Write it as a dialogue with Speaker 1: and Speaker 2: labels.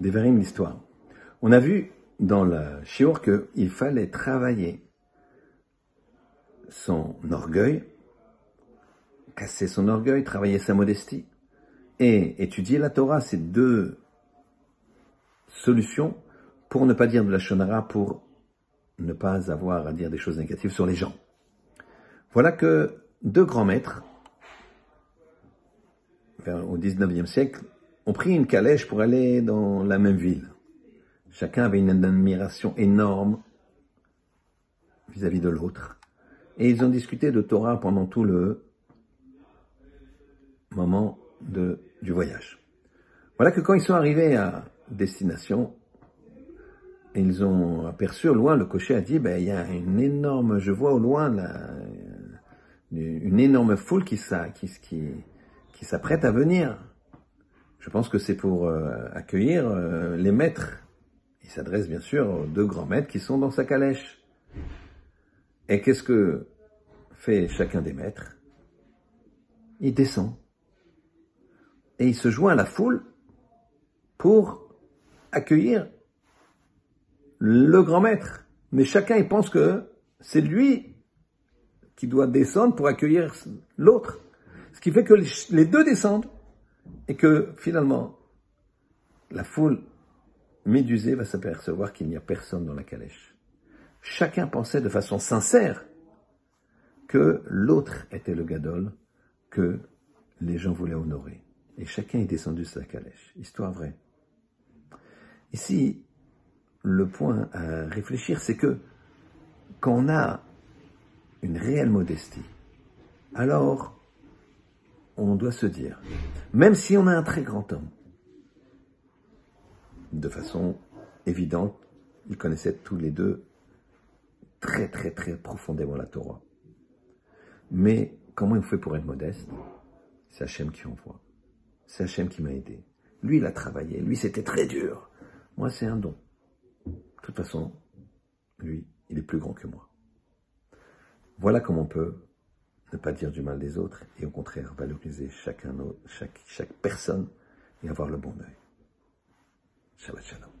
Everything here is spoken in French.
Speaker 1: Devarim l'histoire. On a vu dans le shiur qu'il fallait travailler son orgueil, casser son orgueil, travailler sa modestie et étudier la Torah. C'est deux solutions pour ne pas dire de la shonara, pour ne pas avoir à dire des choses négatives sur les gens. Voilà que deux grands maîtres, au 19e siècle, ont pris une calèche pour aller dans la même ville. Chacun avait une admiration énorme vis-à-vis de l'autre. Et ils ont discuté de Torah pendant tout le moment du voyage. Voilà que quand ils sont arrivés à destination, ils ont aperçu au loin, le cocher a dit, ben, il y a une énorme, je vois au loin une énorme foule qui s'apprête à venir. Je pense que c'est pour euh, accueillir euh, les maîtres. Il s'adresse bien sûr aux deux grands maîtres qui sont dans sa calèche. Et qu'est-ce que fait chacun des maîtres? Il descend. Et il se joint à la foule pour accueillir le grand maître. Mais chacun, il pense que c'est lui qui doit descendre pour accueillir l'autre. Ce qui fait que les deux descendent et que finalement, la foule médusée va s'apercevoir qu'il n'y a personne dans la calèche. Chacun pensait de façon sincère que l'autre était le gadol que les gens voulaient honorer. Et chacun est descendu de sa calèche. Histoire vraie. Ici, le point à réfléchir, c'est que quand on a une réelle modestie, alors on doit se dire, même si on a un très grand homme, de façon évidente, ils connaissaient tous les deux très très très profondément la Torah. Mais comment il fait pour être modeste? C'est Hachem qui envoie. C'est Hachem qui m'a aidé. Lui, il a travaillé. Lui, c'était très dur. Moi, c'est un don. De toute façon, lui, il est plus grand que moi. Voilà comment on peut pas dire du mal des autres et au contraire valoriser chacun, chaque, personne et avoir le bon œil. Shabbat Shalom.